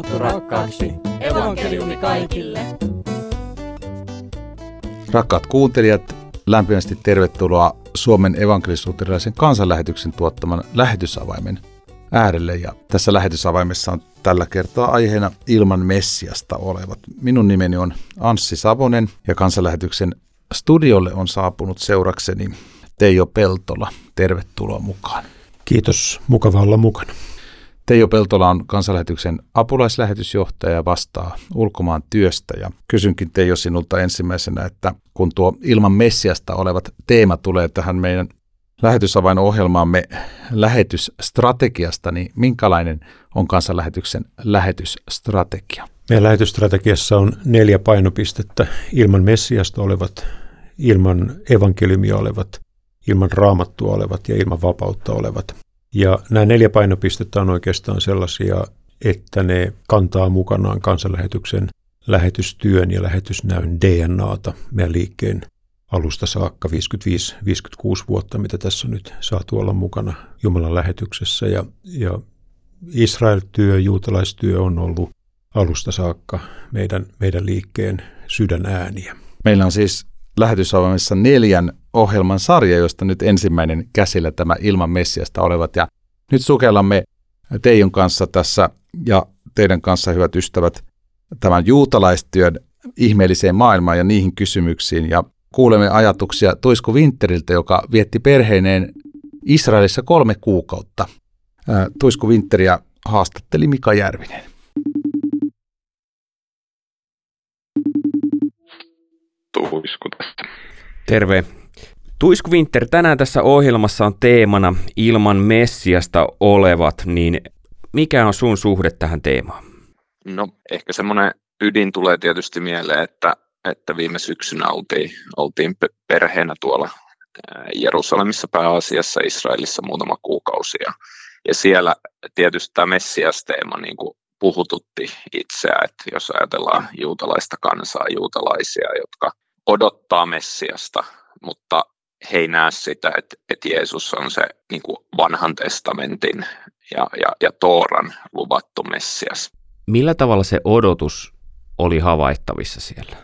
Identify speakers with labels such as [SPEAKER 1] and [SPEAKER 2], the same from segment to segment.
[SPEAKER 1] raamattu rakkaaksi. Evankeliumi kaikille.
[SPEAKER 2] Rakkaat kuuntelijat, lämpimästi tervetuloa Suomen evankelisuuterilaisen kansanlähetyksen tuottaman lähetysavaimen äärelle. Ja tässä lähetysavaimessa on tällä kertaa aiheena ilman Messiasta olevat. Minun nimeni on Anssi Savonen ja kansanlähetyksen studiolle on saapunut seurakseni Teijo Peltola. Tervetuloa mukaan.
[SPEAKER 3] Kiitos, mukava olla mukana.
[SPEAKER 2] Teijo Peltola on kansanlähetyksen apulaislähetysjohtaja ja vastaa ulkomaan työstä. Ja kysynkin Teijo sinulta ensimmäisenä, että kun tuo ilman Messiasta olevat teema tulee tähän meidän lähetysavainohjelmaamme lähetysstrategiasta, niin minkälainen on kansanlähetyksen lähetysstrategia?
[SPEAKER 3] Meidän lähetysstrategiassa on neljä painopistettä. Ilman Messiasta olevat, ilman evankeliumia olevat, ilman raamattua olevat ja ilman vapautta olevat. Ja nämä neljä painopistettä on oikeastaan sellaisia, että ne kantaa mukanaan kansanlähetyksen lähetystyön ja lähetysnäyn DNAta meidän liikkeen alusta saakka 55-56 vuotta, mitä tässä on nyt saatu olla mukana Jumalan lähetyksessä. Ja, ja Israel-työ, juutalaistyö on ollut alusta saakka meidän, meidän liikkeen sydänääniä.
[SPEAKER 2] Meillä on siis lähetysavaimessa neljän ohjelman sarja, josta nyt ensimmäinen käsillä tämä ilman Messiasta olevat. Ja nyt sukellamme Teijon kanssa tässä ja teidän kanssa, hyvät ystävät, tämän juutalaistyön ihmeelliseen maailmaan ja niihin kysymyksiin. Ja kuulemme ajatuksia Tuisku Winteriltä, joka vietti perheineen Israelissa kolme kuukautta. Tuisku Winteria haastatteli Mika Järvinen.
[SPEAKER 4] Tuisku tästä.
[SPEAKER 5] Terve. Tuisku Winter, tänään tässä ohjelmassa on teemana ilman Messiasta olevat, niin mikä on sun suhde tähän teemaan?
[SPEAKER 4] No ehkä semmoinen ydin tulee tietysti mieleen, että, että viime syksynä oltiin, oltiin perheenä tuolla Jerusalemissa pääasiassa Israelissa muutama kuukausi ja, ja siellä tietysti tämä Messias-teema niin kuin puhututti itseä, että jos ajatellaan juutalaista kansaa, juutalaisia, jotka odottaa Messiasta, mutta he ei näe sitä, että, että Jeesus on se niin kuin vanhan testamentin ja, ja, ja Tooran luvattu Messias.
[SPEAKER 5] Millä tavalla se odotus oli havaittavissa siellä?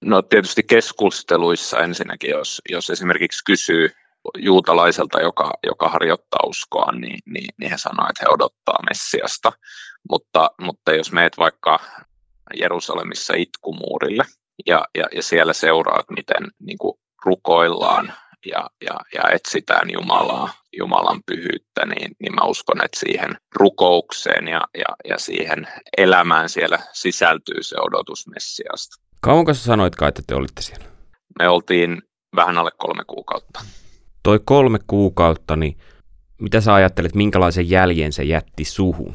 [SPEAKER 4] No tietysti keskusteluissa ensinnäkin, jos, jos esimerkiksi kysyy juutalaiselta, joka, joka harjoittaa uskoa, niin, niin, niin he sanoo, että he odottaa Messiasta. Mutta, mutta jos meet vaikka Jerusalemissa itkumuurille ja, ja, ja siellä seuraat, miten niin kuin rukoillaan ja, ja, ja etsitään Jumalaa, Jumalan pyhyyttä, niin, niin mä uskon, että siihen rukoukseen ja, ja, ja siihen elämään siellä sisältyy se odotus Messiasta.
[SPEAKER 5] Kauanko sä sanoitkaan, että te olitte siellä?
[SPEAKER 4] Me oltiin vähän alle kolme kuukautta.
[SPEAKER 5] Toi kolme kuukautta, niin mitä sä ajattelet, minkälaisen jäljen se jätti suhun?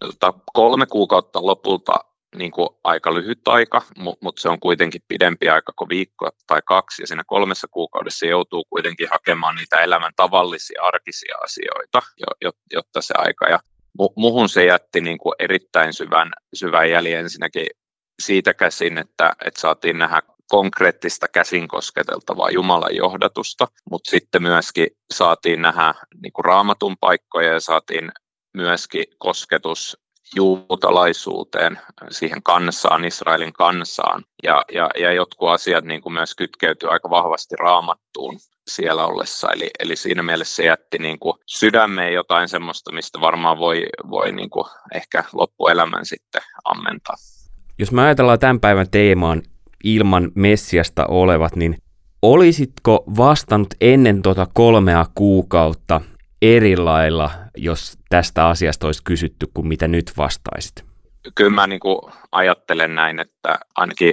[SPEAKER 4] No, tota, kolme kuukautta lopulta niin kuin aika lyhyt aika, mutta se on kuitenkin pidempi aika kuin viikko tai kaksi, ja siinä kolmessa kuukaudessa joutuu kuitenkin hakemaan niitä elämän tavallisia arkisia asioita, jotta se aika, ja muhun se jätti niin kuin erittäin syvän, syvän jäljen ensinnäkin siitä käsin, että, että saatiin nähdä konkreettista käsin kosketeltavaa Jumalan johdatusta, mutta sitten myöskin saatiin nähdä niin kuin raamatun paikkoja ja saatiin myöskin kosketus juutalaisuuteen, siihen kansaan, Israelin kansaan. Ja, ja, ja jotkut asiat niin kuin myös kytkeytyy aika vahvasti raamattuun siellä ollessa. Eli, eli siinä mielessä se jätti niin kuin sydämeen jotain semmoista, mistä varmaan voi, voi niin kuin ehkä loppuelämän sitten ammentaa.
[SPEAKER 5] Jos me ajatellaan tämän päivän teemaan ilman Messiasta olevat, niin olisitko vastannut ennen tuota kolmea kuukautta eri lailla, jos tästä asiasta olisi kysytty, kuin mitä nyt vastaisit?
[SPEAKER 4] Kyllä mä niin kuin ajattelen näin, että ainakin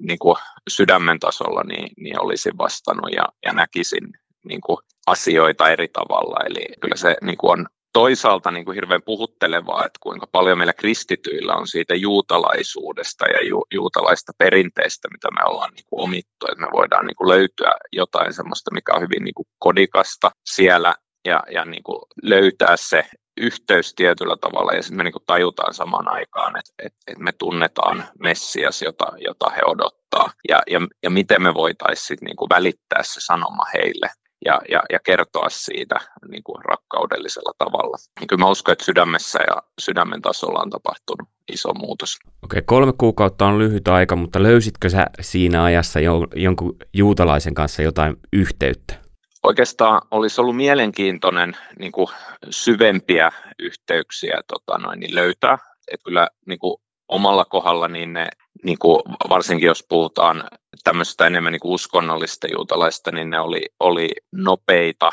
[SPEAKER 4] niin kuin sydämen tasolla niin, niin olisin vastannut ja, ja näkisin niin kuin asioita eri tavalla. Eli kyllä se niin kuin on toisaalta niin kuin hirveän puhuttelevaa, että kuinka paljon meillä kristityillä on siitä juutalaisuudesta ja ju, juutalaista perinteistä, mitä me ollaan niin kuin omittu, että me voidaan niin kuin löytyä jotain sellaista, mikä on hyvin niin kuin kodikasta siellä ja, ja niin kuin löytää se yhteys tietyllä tavalla ja sitten me niin kuin tajutaan samaan aikaan, että, että, että me tunnetaan Messias, jota, jota he odottaa ja, ja, ja miten me voitaisiin niin kuin välittää se sanoma heille. ja, ja, ja kertoa siitä niin kuin rakkaudellisella tavalla. Niin kyllä mä uskon, että sydämessä ja sydämen tasolla on tapahtunut iso muutos.
[SPEAKER 5] Okei, kolme kuukautta on lyhyt aika, mutta löysitkö sä siinä ajassa jo, jonkun juutalaisen kanssa jotain yhteyttä?
[SPEAKER 4] Oikeastaan olisi ollut mielenkiintoinen niin kuin syvempiä yhteyksiä tota noin, niin löytää. Et kyllä niin kuin omalla kohdalla, niin, ne, niin kuin varsinkin jos puhutaan tämmöistä enemmän niin kuin uskonnollista juutalaista, niin ne oli, oli nopeita,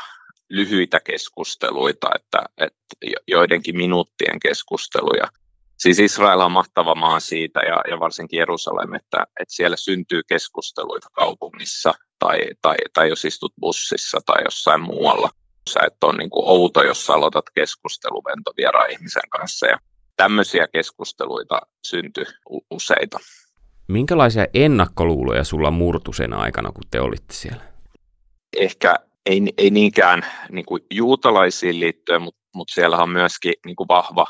[SPEAKER 4] lyhyitä keskusteluita, että, että joidenkin minuuttien keskusteluja. Siis Israel on mahtava maa siitä ja, ja varsinkin Jerusalem, että, että siellä syntyy keskusteluita kaupungissa tai, tai, tai jos istut bussissa tai jossain muualla. Sä et ole niin kuin outo, jos sä aloitat keskusteluvento vieraan ihmisen kanssa ja tämmöisiä keskusteluita syntyi useita.
[SPEAKER 5] Minkälaisia ennakkoluuloja sulla murtu sen aikana, kun te olitte siellä?
[SPEAKER 4] Ehkä ei, ei niinkään niin kuin juutalaisiin liittyen, mutta, mutta siellä on myöskin niin kuin vahva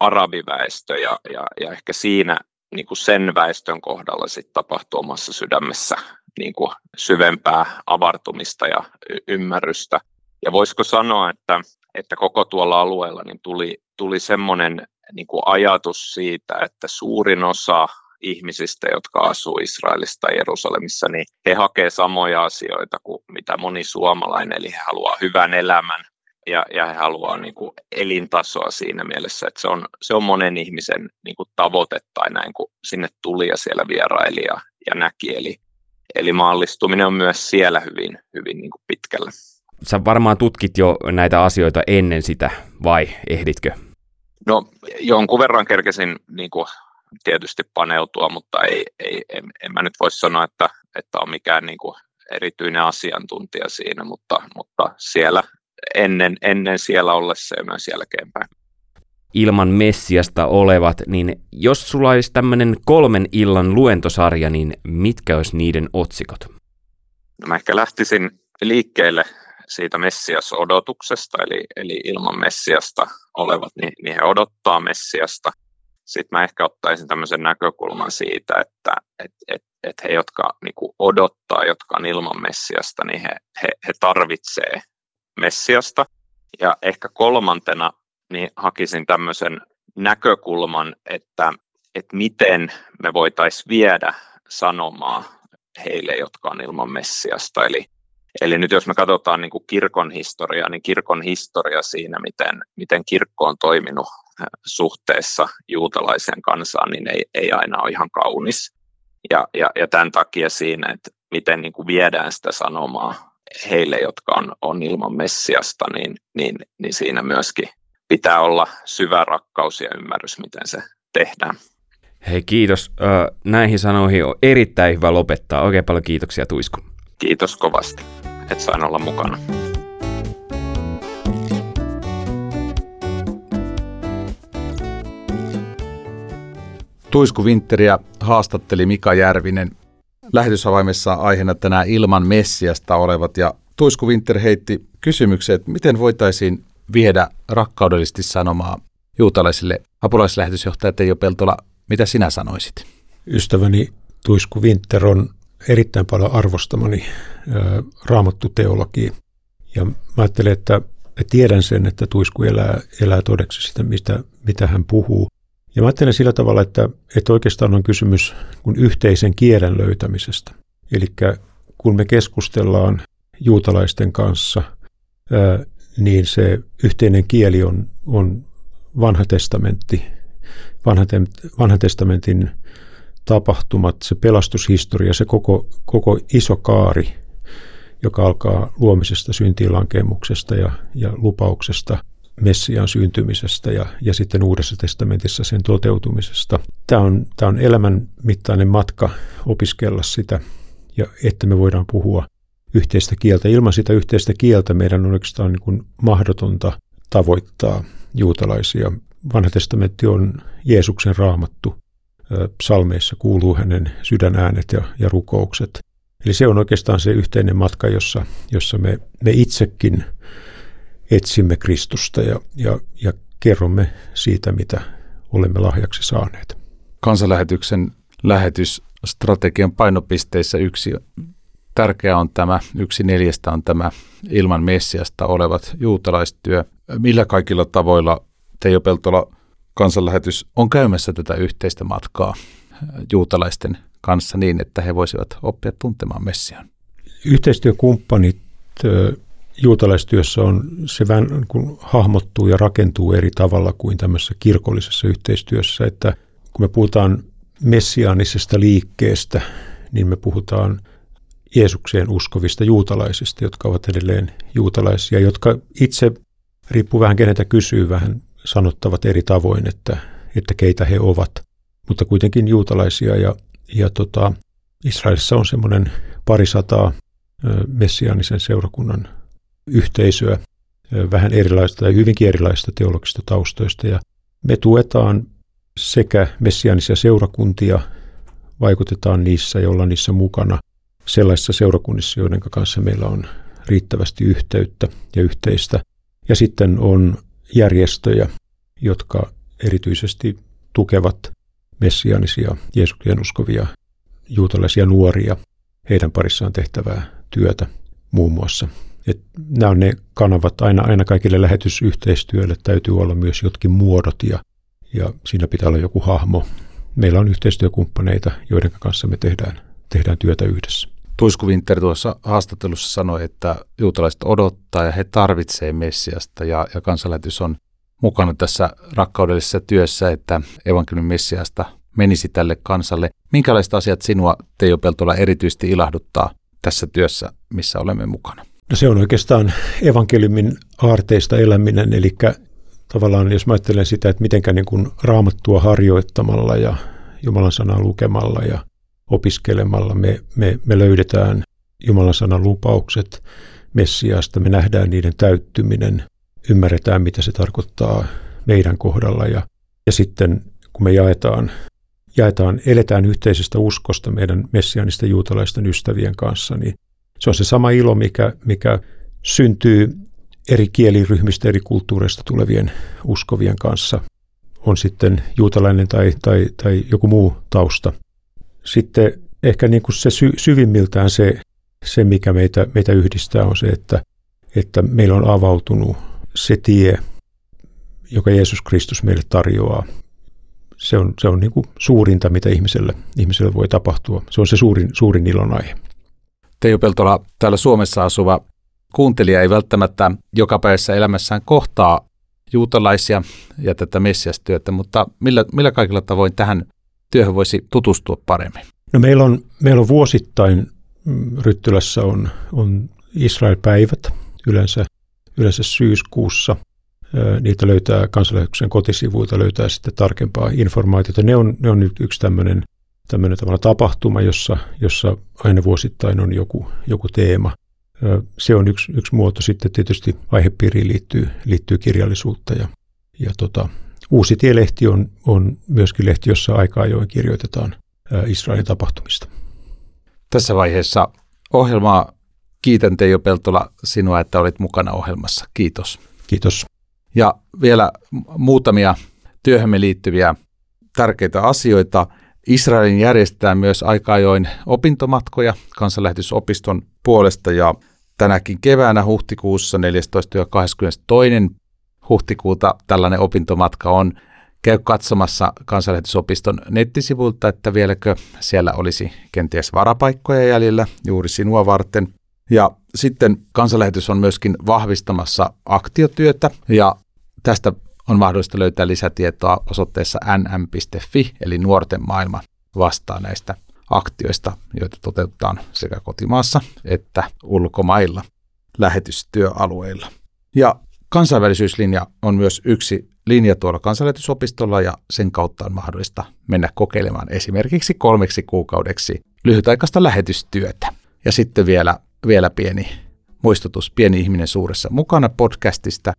[SPEAKER 4] arabiväestö ja, ja, ja ehkä siinä niin kuin sen väestön kohdalla sit tapahtuu omassa sydämessä niin kuin syvempää avartumista ja y- ymmärrystä. Ja voisiko sanoa, että, että koko tuolla alueella niin tuli, tuli semmoinen niin kuin ajatus siitä, että suurin osa ihmisistä, jotka asuu Israelissa tai Jerusalemissa, niin he hakee samoja asioita kuin mitä moni suomalainen, eli he haluaa hyvän elämän ja, ja he haluaa niin kuin elintasoa siinä mielessä, että se on, se on monen ihmisen niin kuin tavoite tai näin, kun sinne tuli ja siellä vieraili ja, ja näki, eli, eli maallistuminen on myös siellä hyvin, hyvin niin kuin pitkällä.
[SPEAKER 5] Sä varmaan tutkit jo näitä asioita ennen sitä, vai ehditkö?
[SPEAKER 4] No jonkun verran kerkesin niin kuin, tietysti paneutua, mutta ei, ei, en, en mä nyt voi sanoa, että, että on mikään niin kuin, erityinen asiantuntija siinä, mutta, mutta siellä ennen, ennen siellä ollessa ja myös jälkeenpäin.
[SPEAKER 5] Ilman Messiasta olevat, niin jos sulla olisi tämmöinen kolmen illan luentosarja, niin mitkä olisi niiden otsikot?
[SPEAKER 4] No mä ehkä lähtisin liikkeelle siitä Messias-odotuksesta, eli, eli ilman Messiasta olevat, niin, niin he odottaa Messiasta. Sitten mä ehkä ottaisin tämmöisen näkökulman siitä, että et, et, et he, jotka niin odottaa, jotka on ilman Messiasta, niin he, he, he tarvitsee Messiasta. Ja ehkä kolmantena niin hakisin tämmöisen näkökulman, että, että miten me voitaisiin viedä sanomaa heille, jotka on ilman Messiasta. Eli Eli nyt jos me katsotaan niin kuin kirkon historiaa, niin kirkon historia siinä, miten, miten kirkko on toiminut äh, suhteessa juutalaisen kansaan, niin ei, ei aina ole ihan kaunis. Ja, ja, ja tämän takia siinä, että miten niin kuin viedään sitä sanomaa heille, jotka on, on ilman Messiasta, niin, niin, niin siinä myöskin pitää olla syvä rakkaus ja ymmärrys, miten se tehdään.
[SPEAKER 5] Hei kiitos. Näihin sanoihin on erittäin hyvä lopettaa. Oikein paljon kiitoksia Tuisku.
[SPEAKER 4] Kiitos kovasti, että sain olla mukana.
[SPEAKER 2] Tuisku Winteriä haastatteli Mika Järvinen. Lähetysavaimessa aiheena tänään ilman Messiasta olevat ja Tuisku Winter heitti kysymyksen, että miten voitaisiin viedä rakkaudellisesti sanomaa juutalaisille apulaislähetysjohtaja Teijo Peltola. Mitä sinä sanoisit?
[SPEAKER 3] Ystäväni Tuisku Winter on erittäin paljon arvostamani raamattu teologia. Ja mä ajattelen, että mä tiedän sen, että Tuisku elää, elää todeksi sitä, mistä, mitä hän puhuu. Ja mä ajattelen sillä tavalla, että, että oikeastaan on kysymys kun yhteisen kielen löytämisestä. Eli kun me keskustellaan juutalaisten kanssa, niin se yhteinen kieli on, on vanha testamentti, vanha, vanha testamentin tapahtumat, se pelastushistoria, se koko, koko iso kaari, joka alkaa luomisesta, syntiin lankemuksesta ja, ja lupauksesta, Messiaan syntymisestä ja, ja sitten Uudessa testamentissa sen toteutumisesta. Tämä on, tämä on elämän mittainen matka opiskella sitä, ja että me voidaan puhua yhteistä kieltä. Ilman sitä yhteistä kieltä meidän on oikeastaan niin kuin mahdotonta tavoittaa juutalaisia. Vanha testamentti on Jeesuksen raamattu psalmeissa kuuluu hänen sydänäänet ja, ja rukoukset. Eli se on oikeastaan se yhteinen matka, jossa, jossa me, me itsekin etsimme Kristusta ja, ja, ja kerromme siitä, mitä olemme lahjaksi saaneet.
[SPEAKER 2] Kansanlähetyksen lähetysstrategian painopisteissä yksi tärkeä on tämä, yksi neljästä on tämä ilman Messiasta olevat juutalaistyö. Millä kaikilla tavoilla Teijo Peltola kansanlähetys on käymässä tätä yhteistä matkaa juutalaisten kanssa niin, että he voisivat oppia tuntemaan Messian?
[SPEAKER 3] Yhteistyökumppanit juutalaistyössä on, se vähän kun hahmottuu ja rakentuu eri tavalla kuin tämmöisessä kirkollisessa yhteistyössä, että kun me puhutaan messiaanisesta liikkeestä, niin me puhutaan Jeesukseen uskovista juutalaisista, jotka ovat edelleen juutalaisia, jotka itse, riippuu vähän kenetä kysyy, vähän sanottavat eri tavoin, että, että keitä he ovat, mutta kuitenkin juutalaisia. Ja, ja tota, Israelissa on semmoinen parisataa messiaanisen seurakunnan yhteisöä, vähän erilaista tai hyvinkin erilaista teologisista taustoista. Ja me tuetaan sekä messiaanisia seurakuntia, vaikutetaan niissä ja ollaan niissä mukana sellaisissa seurakunnissa, joiden kanssa meillä on riittävästi yhteyttä ja yhteistä. Ja sitten on järjestöjä, jotka erityisesti tukevat messiaanisia Jeesuksen uskovia juutalaisia nuoria heidän parissaan tehtävää työtä muun muassa. Et nämä on ne kanavat, aina, aina kaikille lähetysyhteistyölle täytyy olla myös jotkin muodot ja, ja siinä pitää olla joku hahmo. Meillä on yhteistyökumppaneita, joiden kanssa me tehdään, tehdään työtä yhdessä.
[SPEAKER 2] Tuisku Winter tuossa haastattelussa sanoi, että juutalaiset odottaa ja he tarvitsevat Messiasta ja, ja kansanlähetys on mukana tässä rakkaudellisessa työssä, että evankeliumin Messiasta menisi tälle kansalle. Minkälaiset asiat sinua, Teijo Peltola, erityisesti ilahduttaa tässä työssä, missä olemme mukana?
[SPEAKER 3] No se on oikeastaan evankeliumin aarteista eläminen, eli tavallaan jos mä ajattelen sitä, että miten niin kuin raamattua harjoittamalla ja Jumalan sanaa lukemalla ja opiskelemalla me, me, me löydetään Jumalan sanan lupaukset Messiasta, me nähdään niiden täyttyminen, ymmärretään mitä se tarkoittaa meidän kohdalla ja, ja sitten kun me jaetaan, jaetaan, eletään yhteisestä uskosta meidän messianisten juutalaisten ystävien kanssa, niin se on se sama ilo, mikä, mikä syntyy eri kieliryhmistä, eri kulttuureista tulevien uskovien kanssa, on sitten juutalainen tai, tai, tai joku muu tausta. Sitten ehkä niin kuin se sy, syvimmiltään se, se, mikä meitä, meitä yhdistää, on se, että, että meillä on avautunut se tie, joka Jeesus Kristus meille tarjoaa. Se on, se on niin kuin suurinta, mitä ihmiselle, ihmiselle voi tapahtua. Se on se suurin, suurin ilon aihe.
[SPEAKER 2] Teijo Peltola, täällä Suomessa asuva kuuntelija ei välttämättä joka päivässä elämässään kohtaa juutalaisia ja tätä messiastyötä, mutta millä, millä kaikilla tavoin tähän työhön voisi tutustua paremmin?
[SPEAKER 3] No meillä on, meillä on vuosittain mm, Ryttylässä on, on Israel-päivät yleensä, yleensä syyskuussa. Niitä löytää kansanlähetyksen kotisivuilta, löytää sitten tarkempaa informaatiota. Ne on, ne on nyt yksi tämmöinen tämmöinen tapahtuma, jossa, jossa aina vuosittain on joku, joku teema. Se on yksi, yksi muoto. Sitten tietysti aihepiiriin liittyy, liittyy kirjallisuutta ja, ja tota, Uusi tielehti on, on myöskin lehti, jossa aika ajoin kirjoitetaan Israelin tapahtumista.
[SPEAKER 2] Tässä vaiheessa ohjelmaa kiitän Teijo Peltola sinua, että olit mukana ohjelmassa. Kiitos.
[SPEAKER 3] Kiitos.
[SPEAKER 2] Ja vielä muutamia työhömme liittyviä tärkeitä asioita. Israelin järjestetään myös aika ajoin opintomatkoja kansanlähetysopiston puolesta ja tänäkin keväänä huhtikuussa 14. ja 22 huhtikuuta tällainen opintomatka on. Käy katsomassa kansanlähetysopiston nettisivuilta, että vieläkö siellä olisi kenties varapaikkoja jäljellä juuri sinua varten. Ja sitten kansanlähetys on myöskin vahvistamassa aktiotyötä ja tästä on mahdollista löytää lisätietoa osoitteessa nm.fi, eli nuorten maailma vastaa näistä aktioista, joita toteutetaan sekä kotimaassa että ulkomailla lähetystyöalueilla. Ja Kansainvälisyyslinja on myös yksi linja tuolla kansanlähetysopistolla ja sen kautta on mahdollista mennä kokeilemaan esimerkiksi kolmeksi kuukaudeksi lyhytaikaista lähetystyötä. Ja sitten vielä, vielä pieni muistutus Pieni ihminen suuressa mukana podcastista,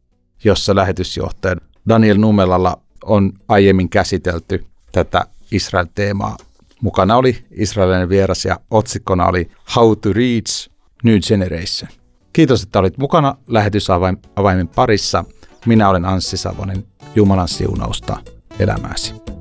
[SPEAKER 2] jossa lähetysjohtaja Daniel Numelalla on aiemmin käsitelty tätä Israel-teemaa. Mukana oli israelilainen vieras ja otsikkona oli How to Reach New Generation. Kiitos, että olit mukana lähetysavaimen parissa. Minä olen Anssi Savonen. Jumalan siunausta elämääsi.